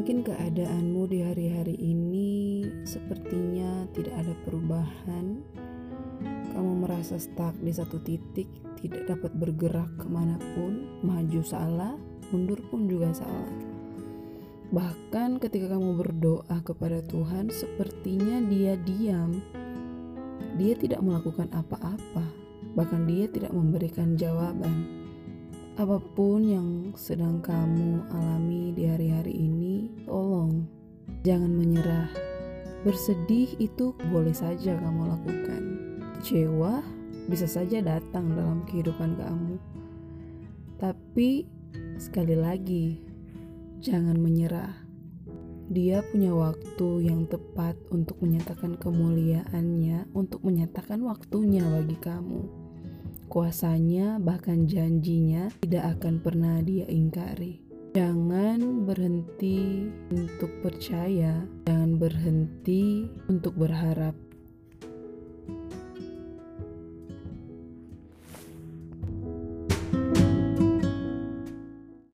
keadaanmu di hari-hari ini sepertinya tidak ada perubahan. Kamu merasa stuck di satu titik, tidak dapat bergerak ke mana pun, maju salah, mundur pun juga salah. Bahkan ketika kamu berdoa kepada Tuhan, sepertinya Dia diam. Dia tidak melakukan apa-apa, bahkan Dia tidak memberikan jawaban. Apa pun yang sedang kamu alami di tolong jangan menyerah. Bersedih itu boleh saja kamu lakukan. Kecewa bisa saja datang dalam kehidupan kamu. Tapi sekali lagi, jangan menyerah. Dia punya waktu yang tepat untuk menyatakan kemuliaannya, untuk menyatakan waktunya bagi kamu kuasanya, bahkan janjinya tidak akan pernah dia ingkari. Jangan berhenti untuk percaya, jangan berhenti untuk berharap.